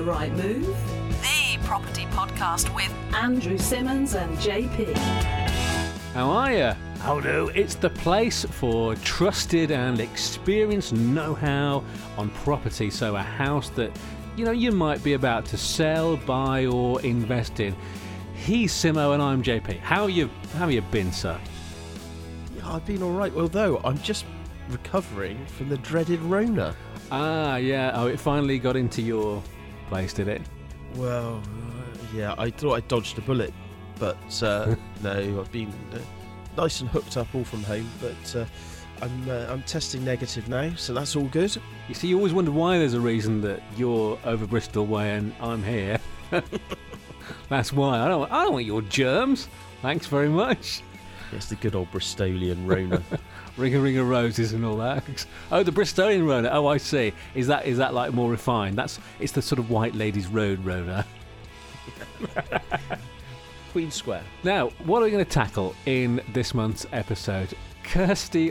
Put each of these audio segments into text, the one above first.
The Right Move? The property podcast with Andrew Simmons and JP. How are you? Oh no, it's the place for trusted and experienced know-how on property. So a house that you know you might be about to sell, buy, or invest in. He's Simmo and I'm JP. How you how have you been, sir? Yeah, I've been all right. Although I'm just recovering from the dreaded Rona. Ah, yeah. Oh, it finally got into your place, did it? Well, uh, yeah, I thought I dodged a bullet, but uh, no, I've been uh, nice and hooked up all from home. But uh, I'm uh, I'm testing negative now, so that's all good. You see, you always wonder why there's a reason that you're over Bristol way and I'm here. That's why I don't. I don't want your germs. Thanks very much. It's the good old Bristolian Rona. Ring a ring of roses and all that. Oh, the Bristolian Rona. Oh, I see. Is that is that like more refined? That's it's the sort of Whiteladies Road Rona. Queen Square. Now, what are we going to tackle in this month's episode? Kirstie.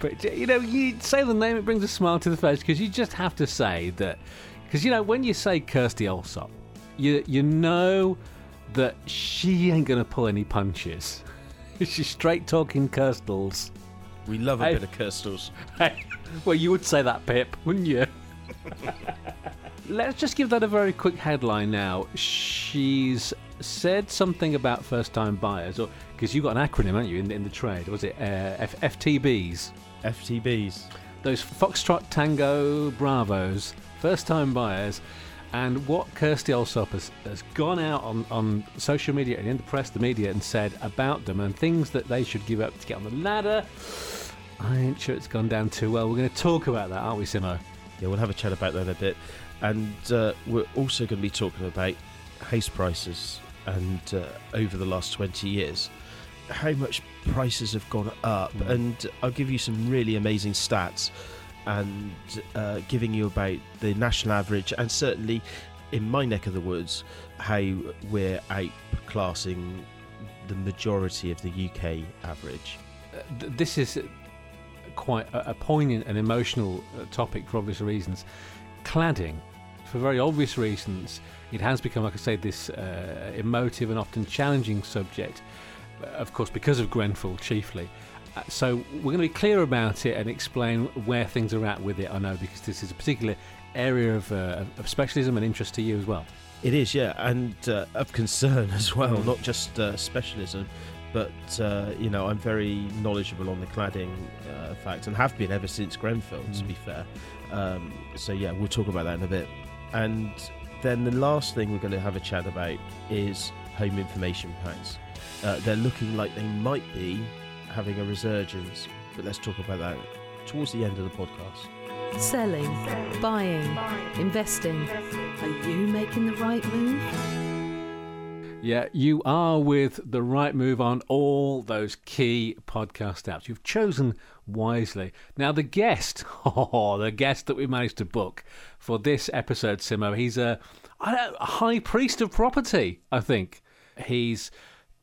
But, You know, you say the name, it brings a smile to the face because you just have to say that. Because you know, when you say Kirstie Allsopp, you you know that she ain't going to pull any punches. She's straight talking Kirstles. We love a bit of Kirstles. Hey, well, you would say that, Pip, wouldn't you? Let's just give that a very quick headline now. She's said something about first-time buyers, or because you've got an acronym, haven't you, in, in the trade? Was it uh, F- FTBs? FTBs. Those Foxtrot Tango Bravos, first-time buyers. And what Kirstie Allsopp has, has gone out on, on social media and in the press, the media, and said about them and things that they should give up to get on the ladder. I ain't sure it's gone down too well. We're going to talk about that, aren't we, Simmo? Yeah, we'll have a chat about that in a bit. And uh, we're also going to be talking about house prices and uh, over the last 20 years, how much prices have gone up. Mm. And I'll give you some really amazing stats and uh, giving you about the national average and certainly in my neck of the woods, how we're outclassing the majority of the UK average. Uh, th- this is quite a, poignant and emotional uh, topic for obvious reasons. Cladding, for very obvious reasons, it has become, like I say, this uh, emotive and often challenging subject. Of course, because of Grenfell chiefly. Uh, so we're going to be clear about it and explain where things are at with it. I know because this is a particular area of, uh, of specialism and interest to you as well. It is, yeah, and uh, of concern as well, Mm. not just uh, specialism, but uh, you know, I'm very knowledgeable on the cladding uh, fact and have been ever since Grenfell, to Mm. be fair. Um, so yeah, we'll talk about that in a bit. And then the last thing we're going to have a chat about is home information packs. Uh, they're looking like they might be having a resurgence, but let's talk about that towards the end of the podcast. Selling, buying, investing. Are you making the right move? Yeah, you are with the right move on all those key podcast apps. You've chosen wisely. Now, the guest, oh, the guest that we managed to book for this episode, Simmo, he's a, I don't, a high priest of property, I think. He's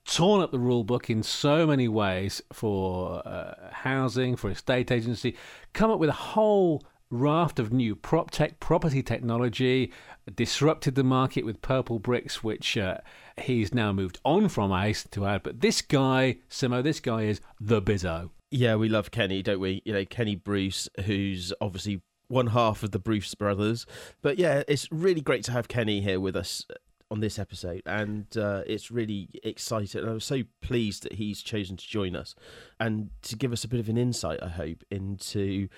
torn up the rule book in so many ways for uh, housing, for estate agency, come up with a whole raft of new prop tech property technology, disrupted the market with purple bricks, which uh, he's now moved on from, I hasten to add. But this guy, Simmo, this guy is the bizzo. Yeah, we love Kenny, don't we? You know, Kenny Bruce, who's obviously one half of the Bruce brothers. But yeah, it's really great to have Kenny here with us on this episode, and uh, it's really exciting. And I'm so pleased that he's chosen to join us and to give us a bit of an insight, I hope, into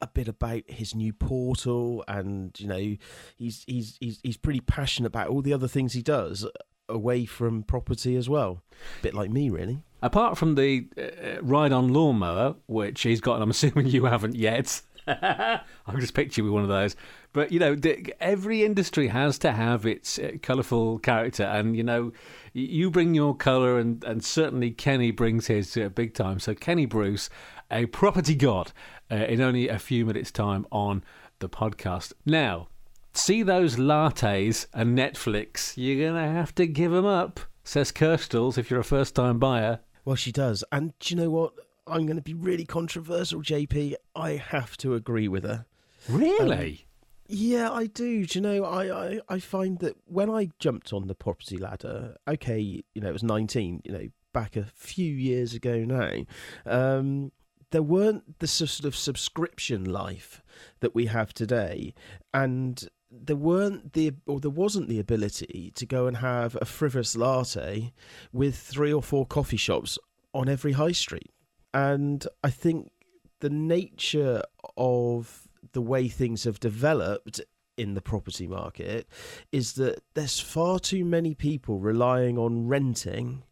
a bit about his new portal and you know he's he's he's he's pretty passionate about all the other things he does away from property as well a bit like me really Apart from the uh, ride on lawnmower, which he's got, and I'm assuming you haven't yet. I'm just picturing with one of those. But you know, every industry has to have its uh, colourful character, and you know, you bring your colour, and and certainly Kenny brings his uh, big time. So Kenny Bruce, a property god, uh, in only a few minutes' time on the podcast. Now, see those lattes and Netflix? You're gonna have to give them up, says Kirstles, if you're a first-time buyer. Well, she does. And do you know what? I'm going to be really controversial, JP. I have to agree with her. Really? Yeah, I do. Do you know, I, I, I find that when I jumped on the property ladder, okay, you know, it was 19, you know, back a few years ago now, um, there weren't the sort of subscription life that we have today. And there weren't the or there wasn't the ability to go and have a frivolous latte with three or four coffee shops on every high street. And I think the nature of the way things have developed in the property market is that there's far too many people relying on renting.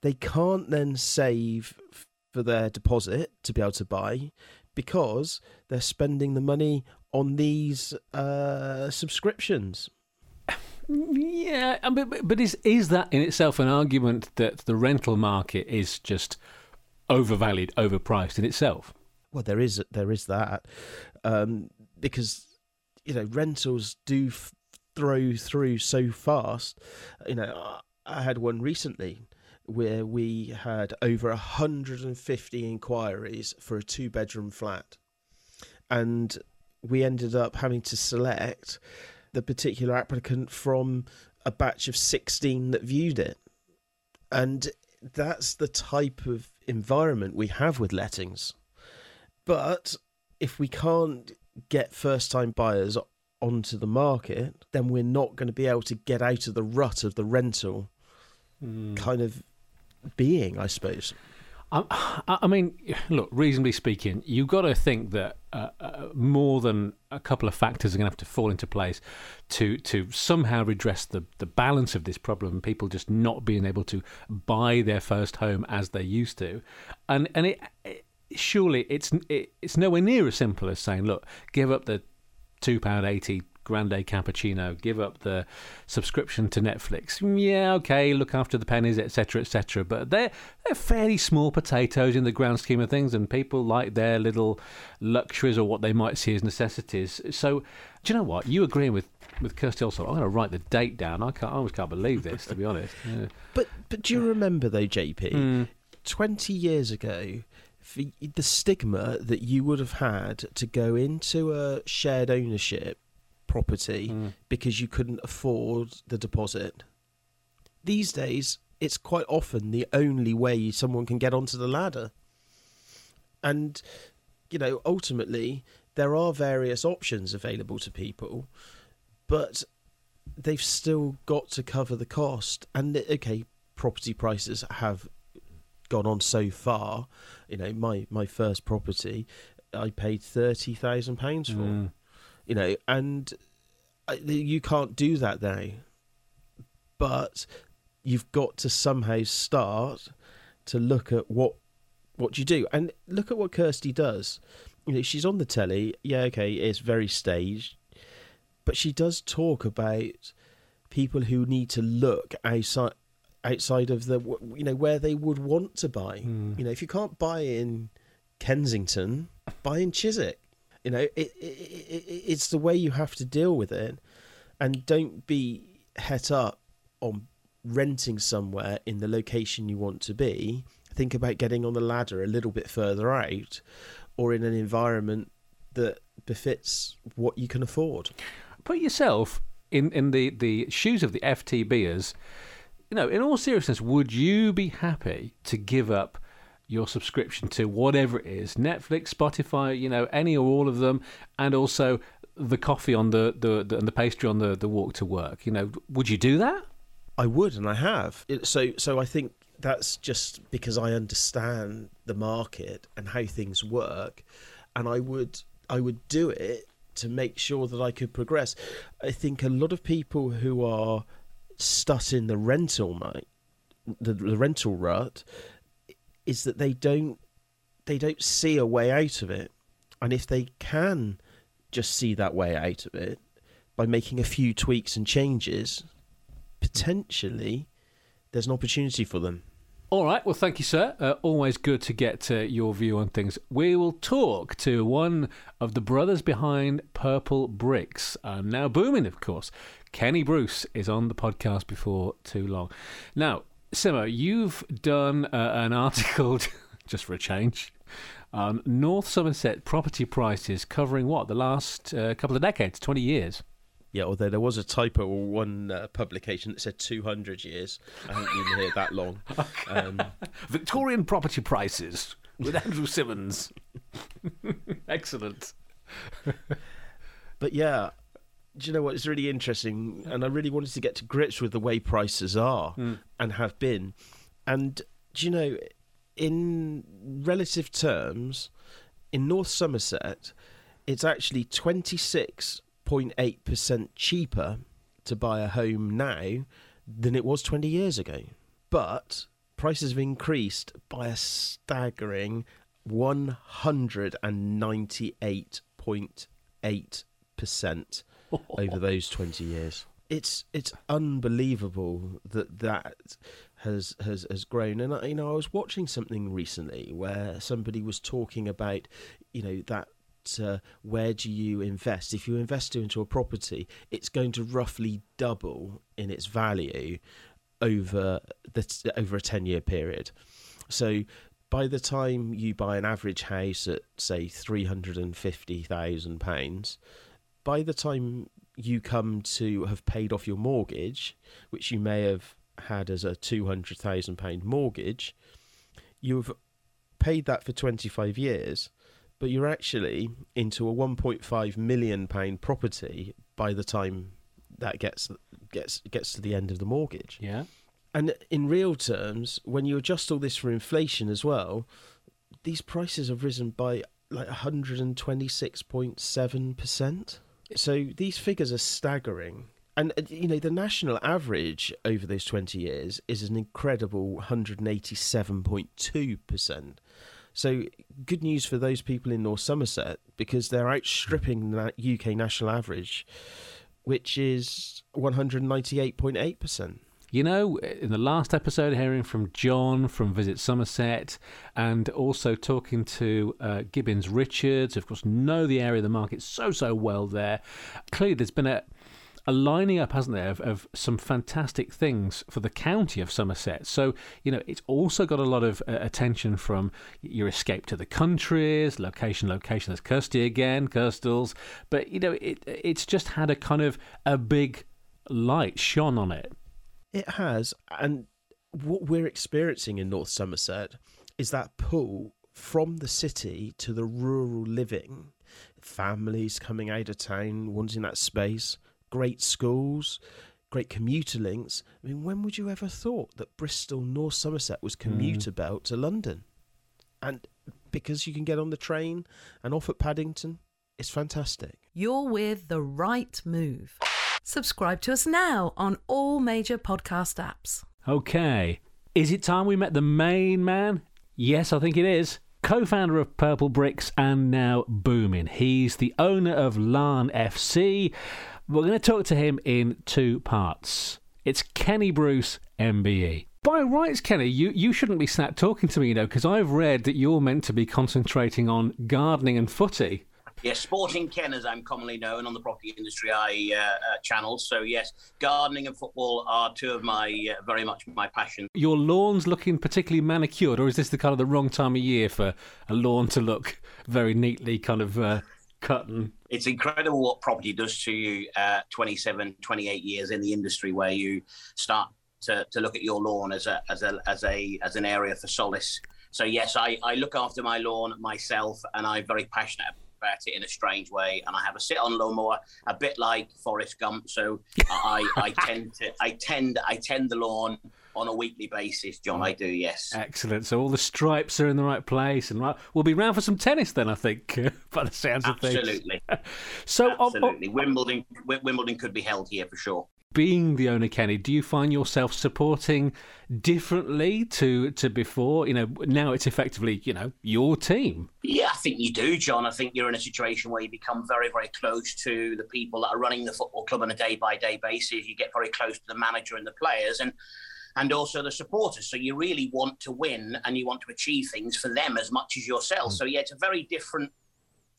They can't then save for their deposit to be able to buy because they're spending the money on these uh, subscriptions. Yeah, but, but is is that in itself an argument that the rental market is just overvalued, overpriced in itself? Well, there is there is that um, because you know rentals do f- throw through so fast. You know, I had one recently where we had over 150 inquiries for a two bedroom flat and we ended up having to select the particular applicant from a batch of 16 that viewed it. And that's the type of environment we have with lettings. But if we can't get first time buyers onto the market, then we're not going to be able to get out of the rut of the rental mm. kind of being, I suppose. I, I mean, look, reasonably speaking, you've got to think that uh, uh, more than a couple of factors are going to have to fall into place to to somehow redress the, the balance of this problem. People just not being able to buy their first home as they used to, and and it, it surely it's it, it's nowhere near as simple as saying, look, give up the two pound eighty grande cappuccino, give up the subscription to Netflix. Yeah, okay, look after the pennies, etc., etc. But they're they're fairly small potatoes in the grand scheme of things, and people like their little luxuries or what they might see as necessities. So, do you know what? You agreeing with with Kirstie Allsopp? I'm going to write the date down. I can't. I almost can't believe this, to be honest. Yeah. But but do you remember though, JP? Mm. Twenty years ago, the stigma that you would have had to go into a shared ownership property mm. because you couldn't afford the deposit. These days, it's quite often the only way someone can get onto the ladder. And, you know, ultimately, there are various options available to people, but they've still got to cover the cost. And, okay, property prices have gone on so far. You know, my, my first property, I paid £30,000 for. Mm you know, and you can't do that now. But you've got to somehow start to look at what what you do, and look at what Kirstie does. You know, she's on the telly. Yeah, okay, it's very staged, but she does talk about people who need to look outside outside of the you know where they would want to buy. Mm. You know, if you can't buy in Kensington, buy in Chiswick. You know, it, it, it, it's the way you have to deal with it, and don't be het up on renting somewhere in the location you want to be. Think about getting on the ladder a little bit further out, or in an environment that befits what you can afford. Put yourself in in the the shoes of the FTBers. You know, in all seriousness, would you be happy to give up your subscription to whatever it is Netflix, Spotify, you know, any or all of them, and also the coffee on the, the, the and the pastry on the, the walk to work. You know, would you do that? I would, and I have. So, so I think that's just because I understand the market and how things work, and I would I would do it to make sure that I could progress. I think a lot of people who are stuck in the rental night, the, the rental rut, is that they don't they don't see a way out of it, and if they can just see that way out of it by making a few tweaks and changes, potentially there's an opportunity for them. All right. Well, thank you, sir. Uh, always good to get uh, your view on things. We will talk to one of the brothers behind Purple Bricks, uh, now Boomin, of course. Kenny Bruce is on the podcast before too long. Now, Simmo, you've done uh, an article just for a change. Um, North Somerset property prices covering what the last uh, couple of decades, twenty years. Yeah, although there was a typo on one uh, publication that said 200 years. I haven't been here that long. Um, Victorian property prices with Andrew Simmons. Excellent. but yeah, do you know what? It's really interesting, and I really wanted to get to grips with the way prices are Mm. and have been. And do you know, in relative terms, in North Somerset, it's actually 26.8% cheaper to buy a home now than it was 20 years ago. But prices have increased by a staggering 198.8% over those 20 years. It's it's unbelievable that that has has has grown. And I, you know, I was watching something recently where somebody was talking about, you know, that uh, where do you invest? If you invest into a property, it's going to roughly double in its value over the over a ten year period. So by the time you buy an average house at say three hundred and fifty thousand pounds, by the time you come to have paid off your mortgage, which you may have had as a two hundred thousand pound mortgage, you've paid that for twenty five years, but you're actually into a one point five million pound property by the time that gets gets gets to the end of the mortgage. Yeah. And in real terms, when you adjust all this for inflation as well, these prices have risen by like 126.7%. So these figures are staggering. And, uh, you know, the national average over those 20 years is an incredible 187.2%. So good news for those people in North Somerset because they're outstripping the UK national average, which is 198.8%. You know, in the last episode, hearing from John from Visit Somerset and also talking to uh, Gibbons Richards, of course, know the area of the market so, so well there. Clearly, there's been a, a lining up, hasn't there, of, of some fantastic things for the county of Somerset. So, you know, it's also got a lot of uh, attention from your escape to the countries, location, location. There's Kirstie again, Kirstles. But, you know, it it's just had a kind of a big light shone on it. It has, and what we're experiencing in North Somerset is that pull from the city to the rural living. Families coming out of town, wanting that space, great schools, great commuter links. I mean, when would you ever thought that Bristol, North Somerset was hmm. commuter belt to London? And because you can get on the train and off at Paddington, it's fantastic. You're with The Right Move. Subscribe to us now on all major podcast apps. Okay. Is it time we met the main man? Yes, I think it is. Co founder of Purple Bricks and now Boomin. He's the owner of Larne FC. We're going to talk to him in two parts. It's Kenny Bruce, MBE. By rights, Kenny, you, you shouldn't be sat talking to me, you know, because I've read that you're meant to be concentrating on gardening and footy. Yes, Sporting Ken, as I'm commonly known on the property industry I uh, uh, channels. So yes, gardening and football are two of my uh, very much my passion. Your lawn's looking particularly manicured, or is this the kind of the wrong time of year for a lawn to look very neatly kind of uh, cut and It's incredible what property does to you. Uh, 27, 28 years in the industry, where you start to, to look at your lawn as a as a as a as an area for solace. So yes, I, I look after my lawn myself, and I'm very passionate about it in a strange way. And I have a sit-on lawnmower, a bit like Forrest Gump. So I, I tend to I tend I tend the lawn on a weekly basis, John. I do, yes. excellent. So all the stripes are in the right place, and right, we'll be round for some tennis then, I think, by the sounds of things. Absolutely, So, of- of- absolutely. Wimbledon, Wimbledon could be held here for sure. Being the owner, Kenny, do you find yourself supporting differently to to before? You know, now it's effectively, you know, your team. Yeah, I think you do, John. I think you're in a situation where you become very, very close to the people that are running the football club on a day by day basis. You get very close to the manager and the players and and also the supporters. So you really want to win and you want to achieve things for them as much as yourself. Hmm. So yeah, it's a very different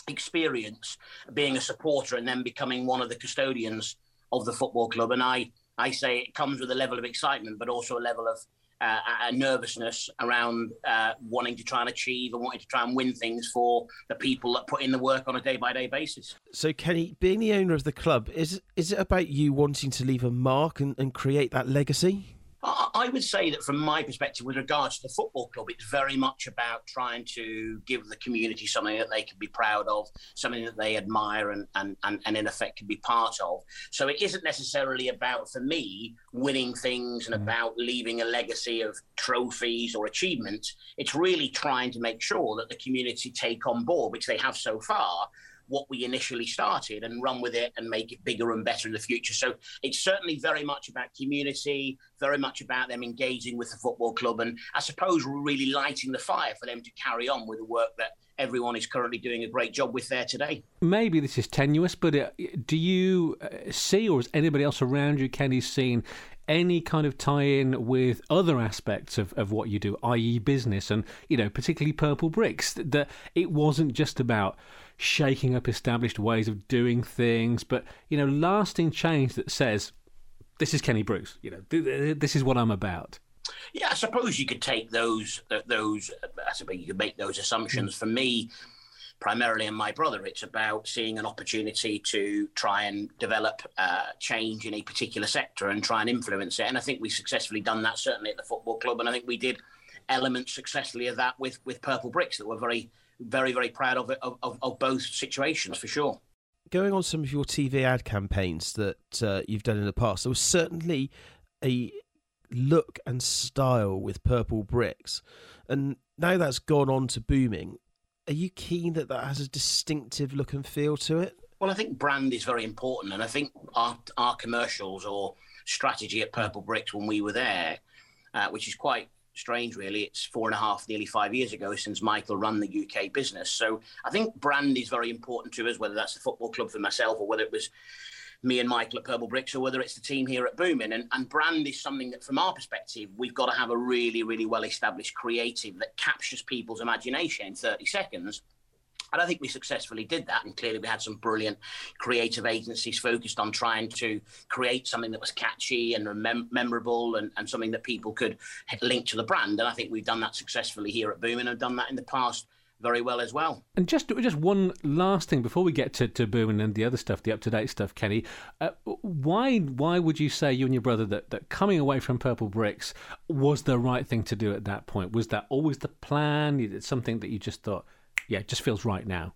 experience being a supporter and then becoming one of the custodians of the football club. And I, I say it comes with a level of excitement, but also a level of uh, a nervousness around uh, wanting to try and achieve and wanting to try and win things for the people that put in the work on a day by day basis. So, Kenny, being the owner of the club, is is it about you wanting to leave a mark and, and create that legacy? I would say that from my perspective, with regards to the football club, it's very much about trying to give the community something that they can be proud of, something that they admire and, and, and, and in effect can be part of. So it isn't necessarily about, for me, winning things and mm. about leaving a legacy of trophies or achievements. It's really trying to make sure that the community take on board, which they have so far, what we initially started and run with it and make it bigger and better in the future. So it's certainly very much about community, very much about them engaging with the football club, and I suppose we're really lighting the fire for them to carry on with the work that everyone is currently doing a great job with there today. Maybe this is tenuous, but uh, do you uh, see, or has anybody else around you, Kenny, seen any kind of tie-in with other aspects of, of what you do, i.e., business, and you know, particularly Purple Bricks? That it wasn't just about shaking up established ways of doing things, but you know, lasting change that says, "This is Kenny Bruce. You know, this is what I'm about." Yeah, I suppose you could take those those. Uh, I suppose you could make those assumptions. Mm. For me, primarily and my brother, it's about seeing an opportunity to try and develop uh, change in a particular sector and try and influence it. And I think we've successfully done that, certainly at the football club. And I think we did elements successfully of that with with Purple Bricks that were very very, very proud of of, of, of both situations for sure. Going on some of your TV ad campaigns that uh, you've done in the past, there was certainly a look and style with Purple Bricks. And now that's gone on to Boomin. Are you keen that that has a distinctive look and feel to it? Well, I think brand is very important. And I think our, our commercials or strategy at Purple Bricks when we were there, uh, which is quite strange, really. It's four and a half, nearly five years ago since Michael ran the UK business. So I think brand is very important to us, whether that's the football club for myself or whether it was me and Michael at Purple Bricks or whether it's the team here at Boomin. And, and brand is something that, from our perspective, we've got to have a really, really well established creative that captures people's imagination in 30 seconds and I think we successfully did that. And clearly, we had some brilliant creative agencies focused on trying to create something that was catchy and mem- memorable and, and something that people could link to the brand. And I think we've done that successfully here at Boom and have done that in the past very well as well. And just just one last thing before we get to, to Boom and the other stuff, the up to date stuff, Kenny. Uh, why why would you say you and your brother that, that coming away from Purple Bricks was the right thing to do at that point? Was that always the plan? Is it something that you just thought? yeah, it just feels right now.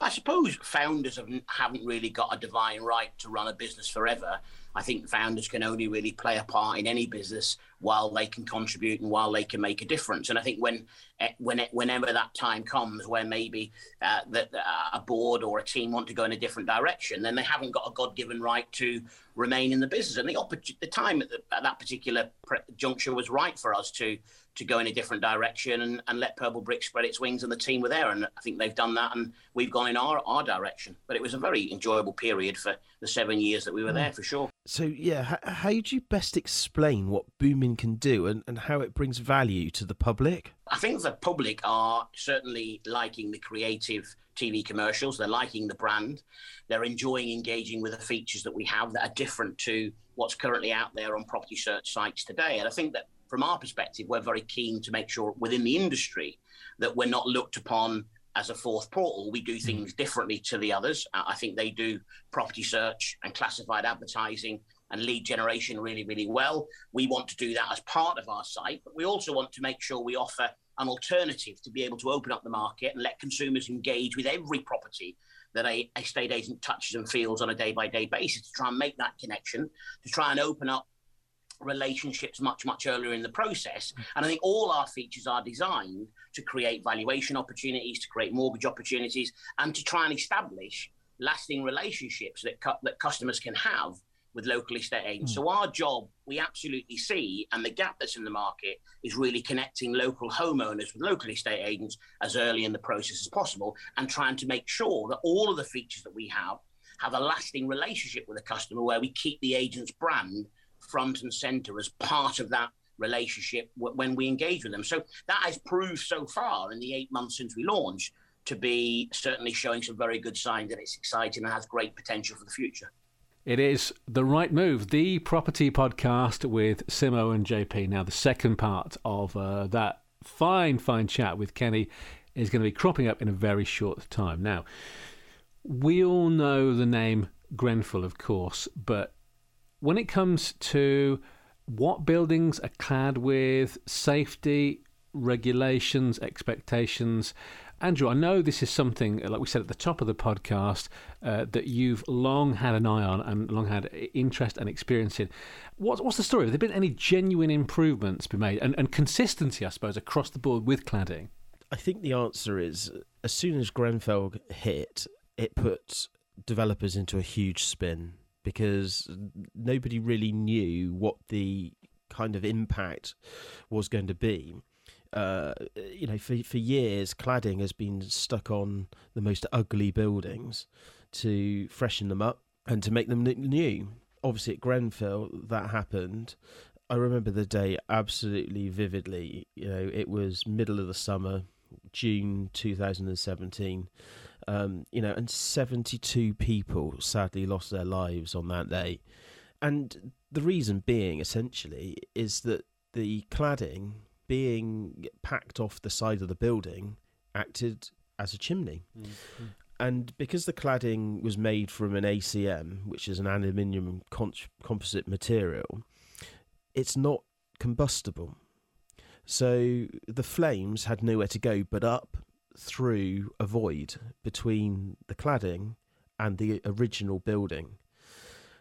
I suppose founders have, haven't really got a divine right to run a business forever. I think founders can only really play a part in any business while they can contribute and while they can make a difference. And I think when, eh, when whenever that time comes where maybe uh, that uh, a board or a team want to go in a different direction, then they haven't got a God-given right to remain in the business. And the, oppor- the time at, the, at that particular pre- juncture was right for us to to go in a different direction and, and let Purple Brick spread its wings and the team were there. And I think they've done that and we've gone in our, our direction. But it was a very enjoyable period for the seven years that we were mm. there, for sure. So, yeah, how, how do you best explain what Boomin can do and, and how it brings value to the public? I think the public are certainly liking the creative TV commercials. They're liking the brand. They're enjoying engaging with the features that we have that are different to what's currently out there on property search sites today. And I think that from our perspective, we're very keen to make sure within the industry that we're not looked upon as a fourth portal. We do mm. things differently to the others. I think they do property search and classified advertising and lead generation really, really well. We want to do that as part of our site, but we also want to make sure we offer an alternative to be able to open up the market and let consumers engage with every property that a, a estate agent touches and feels on a day by day basis to try and make that connection, to try and open up relationships much, much earlier in the process. And I think all our features are designed to create valuation opportunities, to create mortgage opportunities, and to try and establish lasting relationships that, cu- that customers can have with local estate agents. Mm. So our job, we absolutely see, and the gap that's in the market is really connecting local homeowners with local estate agents as early in the process as possible, and trying to make sure that all of the features that we have have a lasting relationship with the customer, where we keep the agent's brand front and center as part of that relationship when we engage with them. So that has proved so far in the eight months since we launched to be certainly showing some very good signs that it's exciting and has great potential for the future. It is The Right Move, the property podcast with Simmo and JP. Now, the second part of uh, that fine, fine chat with Kenny is going to be cropping up in a very short time. Now, we all know the name Grenfell, of course, but when it comes to what buildings are clad with, safety, regulations, expectations, Andrew, I know this is something, like we said at the top of the podcast, uh, that you've long had an eye on and long had interest and experience in. What's, what's the story? Have there been any genuine improvements been made and, and consistency, I suppose, across the board with cladding? I think the answer is as soon as Grenfell hit, it put developers into a huge spin because nobody really knew what the kind of impact was going to be uh, you know, for for years, cladding has been stuck on the most ugly buildings to freshen them up and to make them new. Obviously, at Grenfell, that happened. I remember the day absolutely vividly. You know, it was middle of the summer, June 2017. Um, you know, and 72 people sadly lost their lives on that day. And the reason being, essentially, is that the cladding being packed off the side of the building acted as a chimney. Mm-hmm. And because the cladding was made from an ACM, which is an aluminium con- composite material, it's not combustible. So the flames had nowhere to go but up through a void between the cladding and the original building.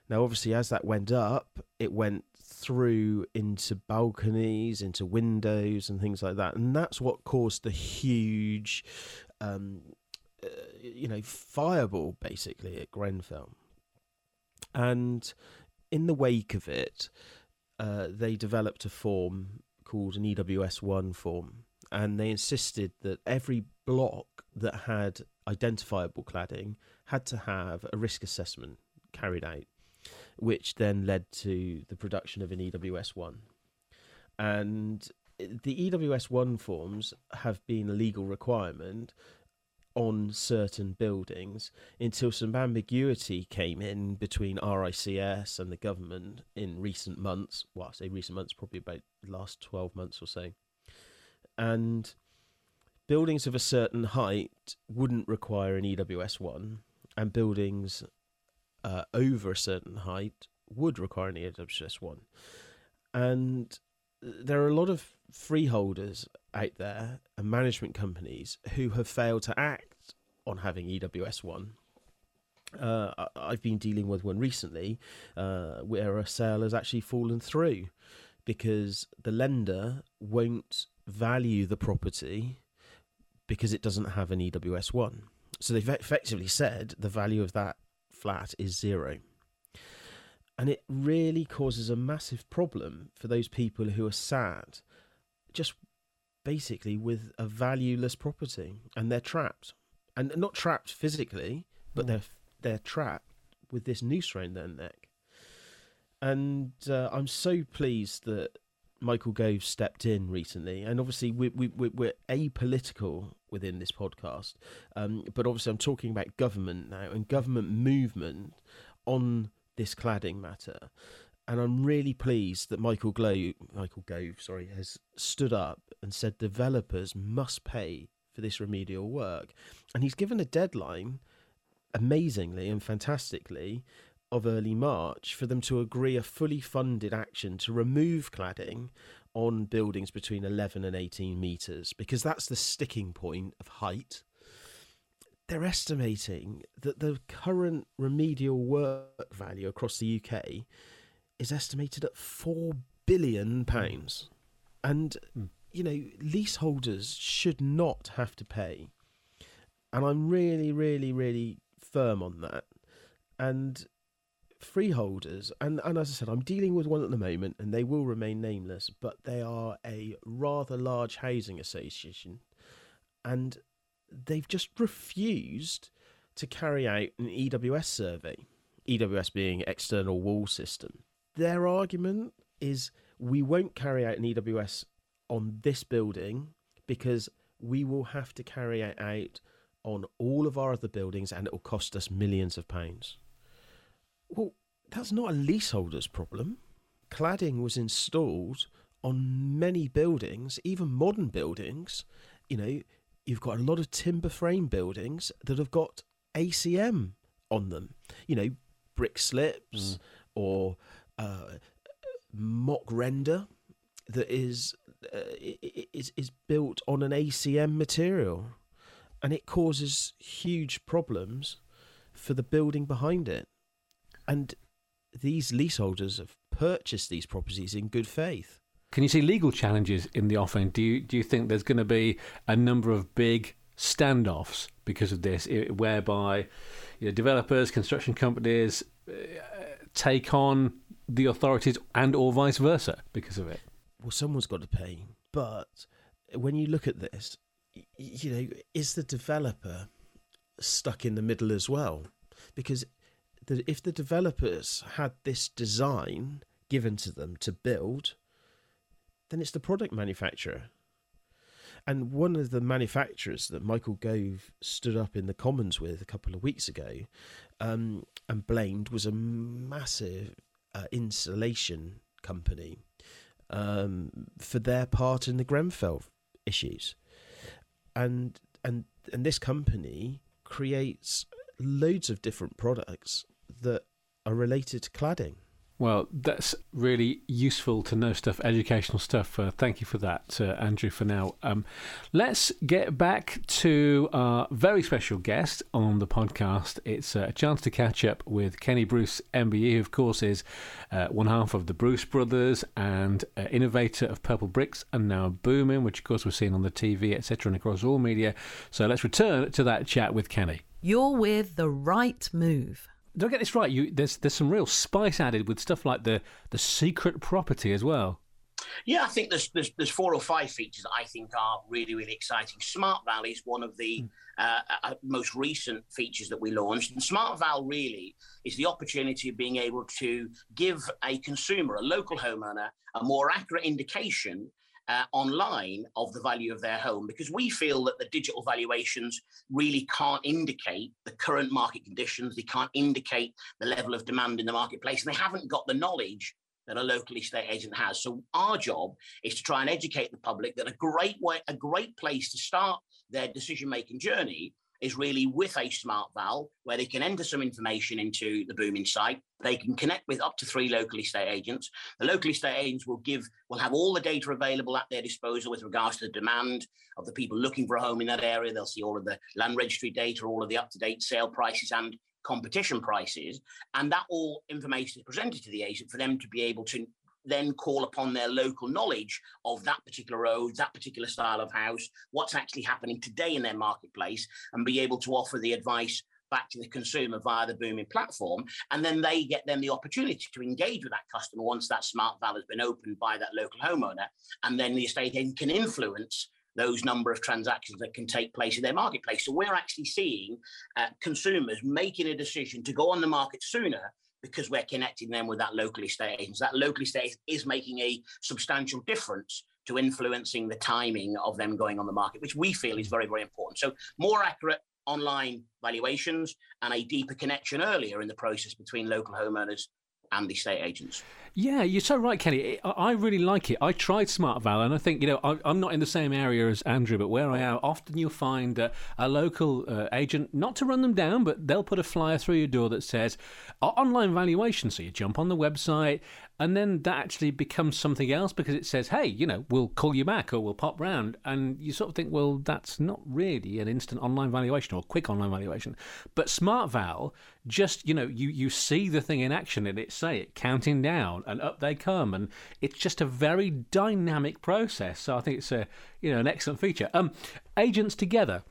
Now, obviously, as that went up, it went through into balconies, into windows, and things like that. And that's what caused the huge, um, uh, you know, fireball basically at Grenfell. And in the wake of it, uh, they developed a form called an EWS 1 form. And they insisted that every block that had identifiable cladding had to have a risk assessment carried out which then led to the production of an EWS1. And the EWS1 forms have been a legal requirement on certain buildings until some ambiguity came in between RICS and the government in recent months. Well, I say recent months, probably about the last 12 months or so. And buildings of a certain height wouldn't require an EWS 1, and buildings uh, over a certain height would require an EWS one. And there are a lot of freeholders out there and management companies who have failed to act on having EWS one. Uh, I've been dealing with one recently uh, where a sale has actually fallen through because the lender won't value the property because it doesn't have an EWS one. So they've effectively said the value of that flat is zero. And it really causes a massive problem for those people who are sad, just basically with a valueless property, and they're trapped, and not trapped physically, but mm. they're they're trapped with this noose around their neck. And uh, I'm so pleased that Michael Gove stepped in recently, and obviously we, we, we're apolitical within this podcast, um, but obviously I'm talking about government now and government movement on this cladding matter, and I'm really pleased that Michael Gove, Michael Gove, sorry, has stood up and said developers must pay for this remedial work, and he's given a deadline, amazingly and fantastically, of early March for them to agree a fully funded action to remove cladding on buildings between 11 and 18 metres because that's the sticking point of height. They're estimating that the current remedial work value across the UK is estimated at £4 billion. And, mm. you know, leaseholders should not have to pay. And I'm really, really, really firm on that. And freeholders, and, and as I said, I'm dealing with one at the moment, and they will remain nameless, but they are a rather large housing association, and they've just refused to carry out an EWS survey, EWS being external wall system. Their argument is we won't carry out an EWS on this building because we will have to carry it out on all of our other buildings and it will cost us millions of pounds well, that's not a leaseholder's problem. Cladding was installed on many buildings, even modern buildings. You know, you've got a lot of timber frame buildings that have got ACM on them. You know, brick slips mm. or uh, mock render that is uh, is is built on an ACM material, and it causes huge problems for the building behind it. And these leaseholders have purchased these properties in good faith. Can you see legal challenges in the offing? Do you do you think there's going to be a number of big standoffs because of this, whereby you know, developers, construction companies uh, take on the authorities, and or vice versa because of it? Well, someone's got to pay, but when you look at this, you know, is the developer stuck in the middle as well? Because the, if the developers had this design given to them to build, then it's the product manufacturer. And one of the manufacturers that Michael Gove stood up in the Commons with a couple of weeks ago um, and blamed was a massive uh, insulation company um, for their part in the Grenfell issues. And and and this company creates loads of different products that are related to cladding. Well, that's really useful to know stuff, educational stuff. Uh, thank you for that, uh, Andrew, for now. Um, let's get back to our very special guest on the podcast. It's uh, a chance to catch up with Kenny Bruce, MBE, who, of course, is uh, one half of the Bruce brothers and uh, innovator of Purple Bricks and now Boomin, which, of course, we're seeing on the TV, etc., and across all media. So let's return to that chat with Kenny. You're with the right move do I get this right? You there's there's some real spice added with stuff like the the secret property as well. Yeah, I think there's, there's, there's four or five features that I think are really really exciting. Smart Val is one of the mm. uh, uh, most recent features that we launched, and Smart Val really is the opportunity of being able to give a consumer, a local homeowner, a more accurate indication uh, online of the value of their home because we feel that the digital valuations really can't indicate the current market conditions. They can't indicate the level of demand in the marketplace, and they haven't got the knowledge that a local estate agent has. So our job is to try and educate the public that a great way, a great place to start their decision making journey is really with a SmartVal where they can enter some information into the Boomin site. They can connect with up to three local estate agents. The local estate agents will give will have all the data available at their disposal with regards to the demand of the people looking for a home in that area. They'll see all of the land registry data all of the up-to-date sale prices and competition prices. And that all information is presented to the agent for them to be able to then call upon their local knowledge of that particular road, that particular style of house, what's actually happening today in their marketplace, and be able to offer the advice back to the consumer via the Boomin platform. And then they get them the opportunity to engage with that customer once that SmartVal has been opened by that local homeowner. And then the estate agent can influence those number of transactions that can take place in their marketplace. So we're actually seeing uh, consumers making a decision to go on the market sooner because we're connecting them with that local estate agent. That local estate is making a substantial difference to influencing the timing of them going on the market, which we feel is very, very important. So more accurate online valuations and a deeper connection earlier in the process between local homeowners and the estate agents. Yeah, you're so right, Kenny. I really like it. I tried Smart Val, and I think you know I'm not in the same area as Andrew, but where I am, often you'll find uh, a local uh, agent, not to run them down, but they'll put a flyer through your door that says online valuation. So you jump on the website, and then that actually becomes something else because it says, "Hey, you know, we'll call you back or we'll pop round," and you sort of think, "Well, that's not really an instant online valuation or quick online valuation." But SmartVal just you know, you you see the thing in action and it say it counting down and up they come, and it's just a very dynamic process. So I think it's a you know an excellent feature. Um, agents together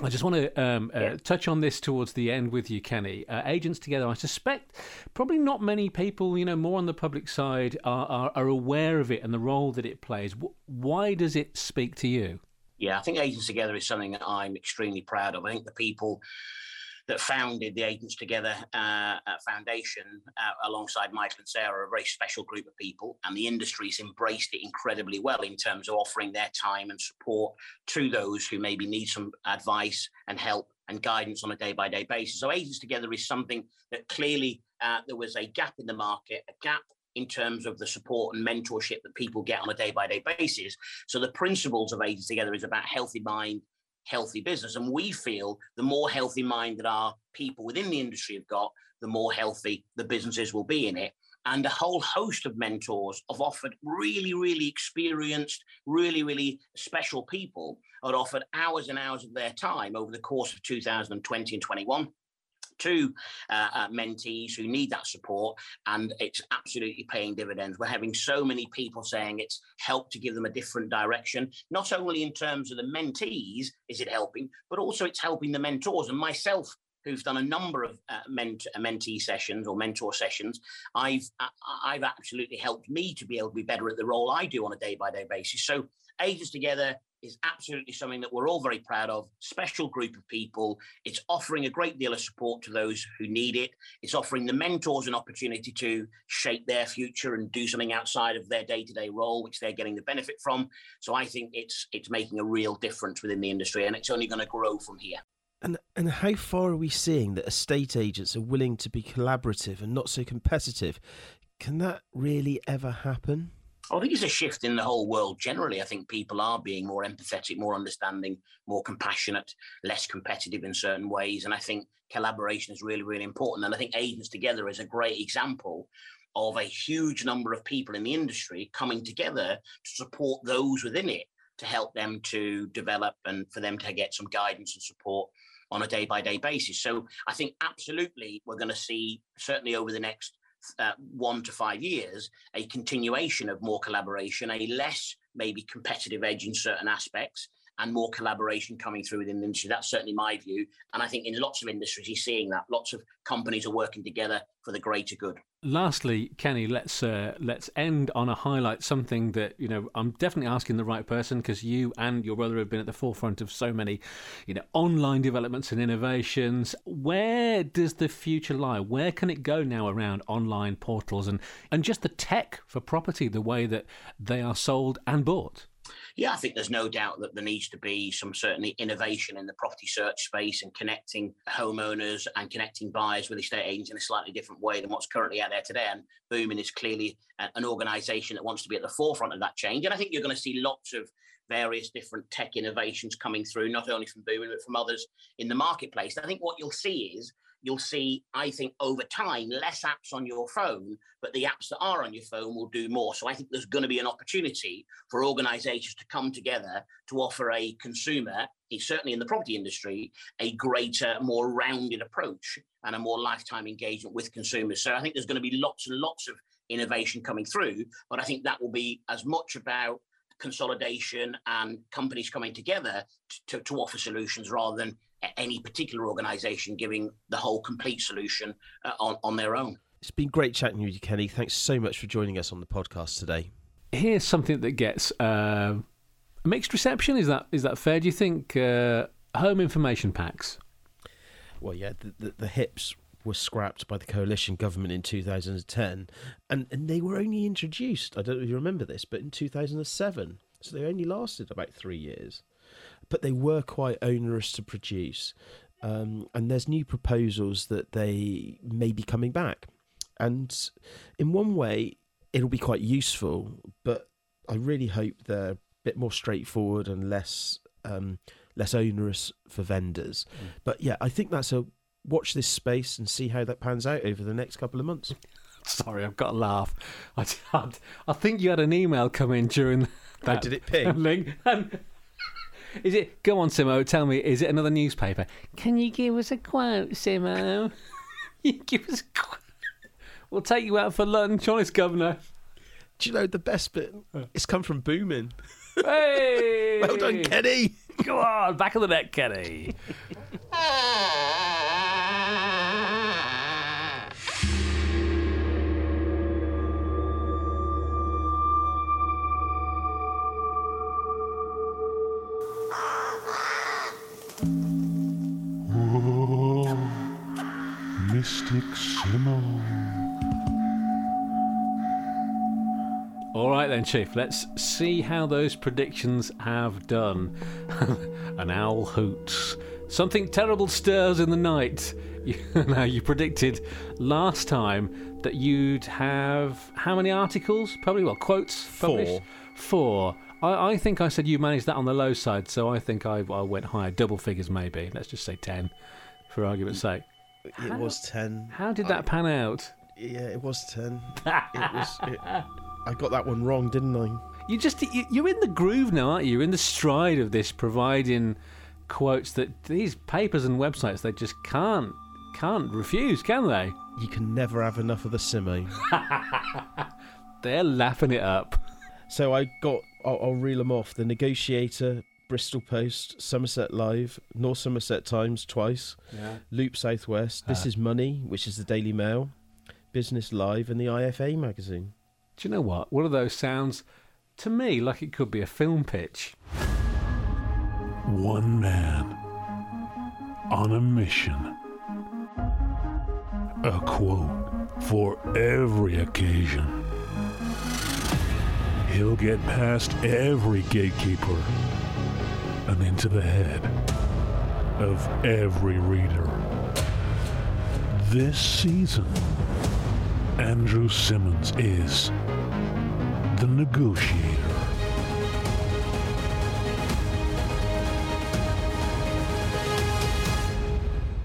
I just want to um, uh, touch on this towards the end with you, Kenny. Uh, agents together. I suspect probably not many people, you know, more on the public side, are, are, are aware of it and the role that it plays. why does it speak to you? Yeah, I think Agents Together is something that I'm extremely proud of. I think the people that founded the Agents Together uh, Foundation uh, alongside Michael and Sarah, a very special group of people, and the industry's embraced it incredibly well in terms of offering their time and support to those who maybe need some advice and help and guidance on a day by day basis. So, Agents Together is something that clearly uh, there was a gap in the market, a gap in terms of the support and mentorship that people get on a day by day basis. So the principles of Agents Together is about healthy mind, healthy business. And we feel the more healthy mind that our people within the industry have got, the more healthy the businesses will be in it. And a whole host of mentors have offered really, really experienced, really, really special people have offered hours and hours of their time over the course of 2020 and 21 to uh, uh, mentees who need that support, and it's absolutely paying dividends. We're having so many people saying it's helped to give them a different direction, not only in terms of the mentees, is it helping, but also it's helping the mentors. And myself, who's done a number of uh, ment- uh, mentee sessions or mentor sessions, I've uh, I've absolutely helped me to be able to be better at the role I do on a day by day basis. So Agents Together is absolutely something that we're all very proud of. Special group of people. It's offering a great deal of support to those who need it. It's offering the mentors an opportunity to shape their future and do something outside of their day-to-day role, which they're getting the benefit from. So I think it's it's making a real difference within the industry, and it's only going to grow from here. And and how far are we seeing that estate agents are willing to be collaborative and not so competitive? Can that really ever happen? I think it's a shift in the whole world generally. I think people are being more empathetic, more understanding, more compassionate, less competitive in certain ways. And I think collaboration is really, really important. And I think Agents Together is a great example of a huge number of people in the industry coming together to support those within it to help them to develop and for them to get some guidance and support on a day by day basis. So I think absolutely we're going to see, certainly over the next uh, one to five years, a continuation of more collaboration, a less maybe competitive edge in certain aspects, and more collaboration coming through within the industry. That's certainly my view. And I think in lots of industries, you're seeing that. Lots of companies are working together for the greater good. Lastly, Kenny, let's uh, let's end on a highlight. Something that you know, I'm definitely asking the right person because you and your brother have been at the forefront of so many, you know, online developments and innovations. Where does the future lie? Where can it go now around online portals and and just the tech for property, the way that they are sold and bought? Yeah, I think there's no doubt that there needs to be some certainly innovation in the property search space and connecting homeowners and connecting buyers with estate agents in a slightly different way than what's currently out there today. And Boomin is clearly an organisation that wants to be at the forefront of that change. And I think you're going to see lots of various different tech innovations coming through, not only from Boomin, but from others in the marketplace. And I think what you'll see is you'll see, I think, over time, less apps on your phone, but the apps that are on your phone will do more. So I think there's going to be an opportunity for organizations to come together to offer a consumer, certainly in the property industry, a greater, more rounded approach and a more lifetime engagement with consumers. So I think there's going to be lots and lots of innovation coming through, but I think that will be as much about consolidation and companies coming together to, to offer solutions rather than any particular organization giving the whole complete solution uh, on, on their own. It's been great chatting with you, Kenny. Thanks so much for joining us on the podcast today. Here's something that gets uh, a mixed reception. Is that is that fair? Do you think uh, home information packs? Well, yeah, the, the, the hips were scrapped by the coalition government in 2010, and, and they were only introduced. I don't know if you remember this, but in 2007. So they only lasted about three years but they were quite onerous to produce. Um, and there's new proposals that they may be coming back. And in one way, it'll be quite useful, but I really hope they're a bit more straightforward and less um, less onerous for vendors. Mm. But yeah, I think that's a watch this space and see how that pans out over the next couple of months. Sorry, I've got a laugh. I, I, think you had an email come in during that. did it ping? Link, and is it? Go on, Simmo. Tell me. Is it another newspaper? Can you give us a quote, Simmo? you give us a quote. We'll take you out for lunch, honest governor. Do you know the best bit? It's come from Boomin. Hey! well done, Kenny. Go on, back of the net, Kenny. right then, Chief. Let's see how those predictions have done. An owl hoots. Something terrible stirs in the night. now you predicted last time that you'd have how many articles? Probably well quotes. published? Four. Four. I, I think I said you managed that on the low side, so I think I, I went higher, double figures maybe. Let's just say ten, for argument's sake. It was ten. How did that pan out? Yeah, it was ten. it was. It, I got that one wrong, didn't I? You just you, you're in the groove now, aren't you? You're in the stride of this, providing quotes that these papers and websites they just can't can't refuse, can they? You can never have enough of the Simmo. They're laughing it up. So I got. I'll, I'll reel them off. The Negotiator, Bristol Post, Somerset Live, North Somerset Times twice, Yeah. Loop Southwest. This uh. is Money, which is the Daily Mail, Business Live, and the IFA magazine. Do you know what? One of those sounds to me like it could be a film pitch. One man on a mission. A quote for every occasion. He'll get past every gatekeeper and into the head of every reader. This season, Andrew Simmons is the negotiator.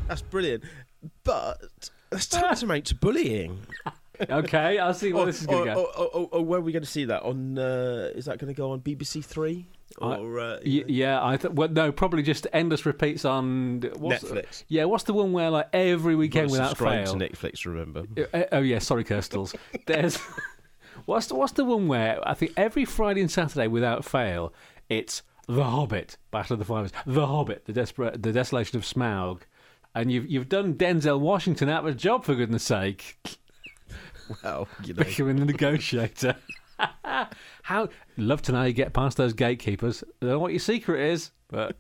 That's brilliant. But that's tantamount to make bullying. Okay, I'll see where or, this is going to or, go. or, or, or where are we going to see that on? Uh, is that going to go on BBC Three I- or uh, Y- yeah, I thought. Well, no, probably just endless repeats on what's, Netflix? Yeah, what's the one where like every weekend without fail? to Netflix. Remember? Uh, oh yeah, sorry, Kirstie's. There's what's the, what's the one where I think every Friday and Saturday without fail, it's The Hobbit, Battle of the Five, The Hobbit, the desperate, the Desolation of Smaug, and you've you've done Denzel Washington out of a job for goodness sake, Well, you know. becoming the negotiator. How love to know you get past those gatekeepers. I don't know what your secret is, but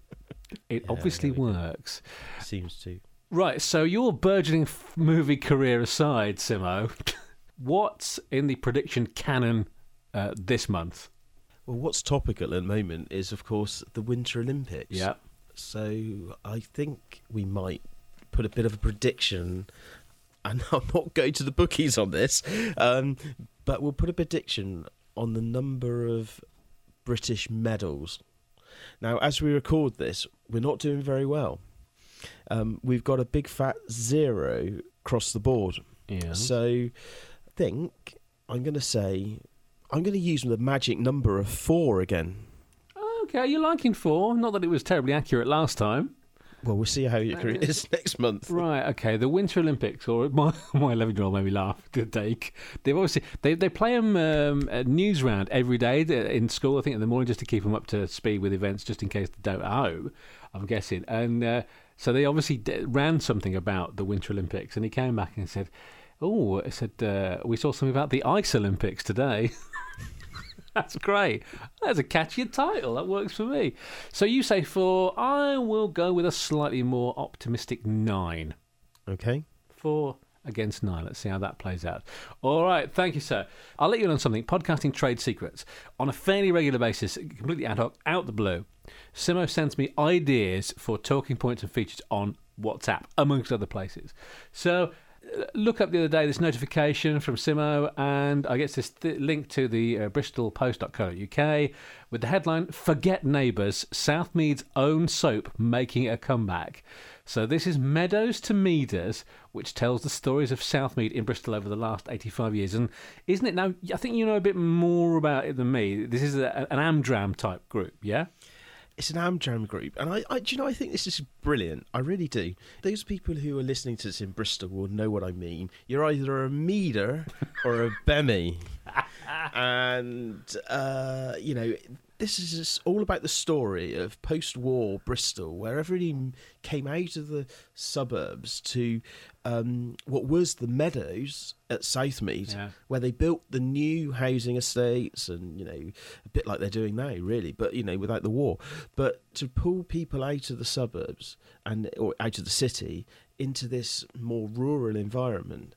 it obviously works. seems to. Right, so your burgeoning f- movie career aside, Simmo, what's in the prediction canon uh, this month? Well, what's topical at the moment is, of course, the Winter Olympics. Yeah. So I think we might put a bit of a prediction, and I'm not going to the bookies on this, um, but we'll put a prediction on the number of British medals. Now, as we record this, we're not doing very well. Um, we've got a big fat zero across the board. Yeah. So I think I'm going to say I'm going to use the magic number of four again. Okay, you're liking four. Not that it was terribly accurate last time. Well, we'll see how your career is next month. Right, okay. The Winter Olympics, or my my eleven year old made me laugh. The take they've obviously they they play them um, a news round every day in school. I think in the morning just to keep them up to speed with events, just in case they don't know. I'm guessing, and uh, so they obviously d- ran something about the Winter Olympics, and he came back and said, "Oh, I said uh, we saw something about the Ice Olympics today." That's great. That's a catchy title. That works for me. So you say four. I will go with a slightly more optimistic nine. Okay. Four against nine. Let's see how that plays out. All right. Thank you, sir. I'll let you in on something. Podcasting trade secrets. On a fairly regular basis, completely ad hoc, out the blue, Simmo sends me ideas for talking points and features on WhatsApp, amongst other places. So look up the other day this notification from Simmo, and I get this th- link to the uh, bristolpost.co.uk with the headline Forget Neighbours, Southmead's own soap making a comeback. So this is Meadows to Meaders, which tells the stories of Southmead in Bristol over the last 85 years. And isn't it now? I think you know a bit more about it than me. This is a, an Amdram type group, yeah? It's an Amdram group, and I, I, do you know, I think this is brilliant. I really do. Those people who are listening to this in Bristol will know what I mean. You're either a Meader or a bemmy, and uh, you know, this is all about the story of post-war Bristol, where everybody came out of the suburbs to um, what was the meadows at Southmead, Yeah. where they built the new housing estates, and you know, a bit like they're doing now, really, but you know, without the war. But to pull people out of the suburbs and or out of the city into this more rural environment,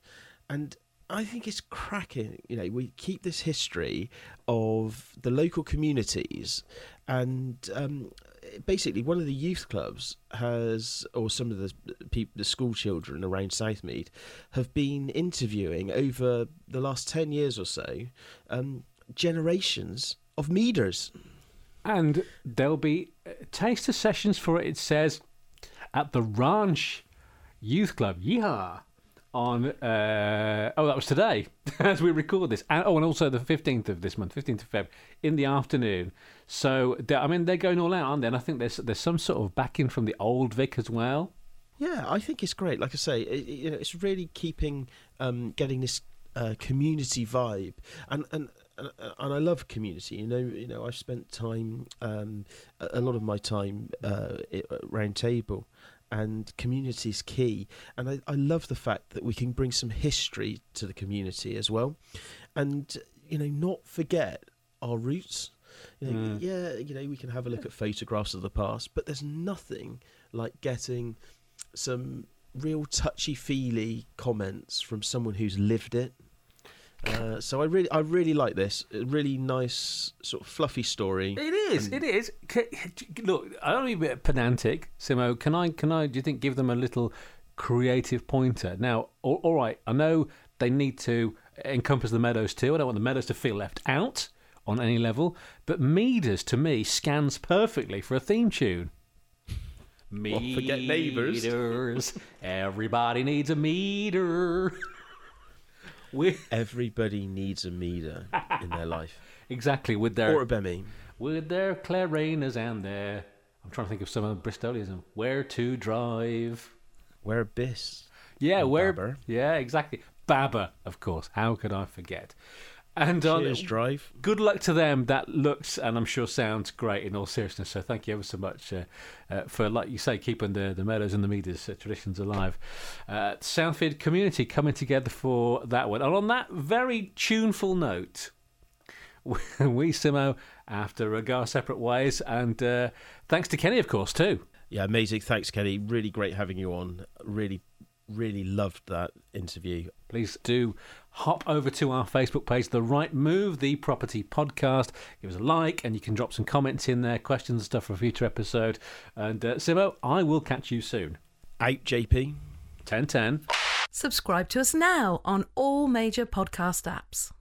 and I think it's cracking. You know, we keep this history of the local communities, and um, basically one of the youth clubs has, or some of the the school children around Southmead, have been interviewing over the last ten years or so, um, generations of Meaders. And there'll be uh, taster sessions for it, it says, at the Ranch Youth Club. Yeehaw! On, uh, oh, that was today as we record this. And, oh, and also the 15th of this month, 15th of Feb, in the afternoon. So, I mean, they're going all out, aren't they? And I think there's, there's some sort of backing from the old Vic as well. Yeah, I think it's great. Like I say, it, you know, it's really keeping, um, getting this uh, community vibe, and and. And I love community. You know, you know. I've spent time, um, a lot of my time uh, at table, and community is key. And I, I love the fact that we can bring some history to the community as well, and you know, not forget our roots. You know, mm. yeah, you know, we can have a look at photographs of the past, but there's nothing like getting some real touchy feely comments from someone who's lived it. Uh, so I really, I really like this. A really nice, sort of fluffy story. It is. It is. C- Look, I don't want to be a bit pedantic, Simmo. Can I? Can I? Do you think give them a little creative pointer? Now, all, all right. I know they need to encompass the meadows too. I don't want the meadows to feel left out on any level. But Meaders to me scans perfectly for a theme tune. Well, forget neighbours. Meaders. Everybody needs a Meader. We Everybody needs a Meader in their life, exactly with their or a bemmy. with their clarinas and their I'm trying to think of some of the Bristolism. Where to drive? Where bis. Yeah, And where? Babber. Yeah, exactly. Babber, of course. How could I forget? And on, Cheers, drive. good luck to them. That looks and I'm sure sounds great in all seriousness. So thank you ever so much uh, uh, for, like you say, keeping the, the meadows and the Meaders uh, traditions alive. Uh, Southfield community coming together for that one. And on that very tuneful note, we Simmo after uh, go our separate ways. And uh, thanks to Kenny, of course, too. Yeah, amazing. Thanks, Kenny. Really great having you on. Really, really loved that interview. Please do hop over to our Facebook page, The Right Move, the Property Podcast. Give us a like, and you can drop some comments in there, questions and stuff for a future episode. And uh, Simmo, I will catch you soon. Out, JP. 1010. Subscribe to us now on all major podcast apps.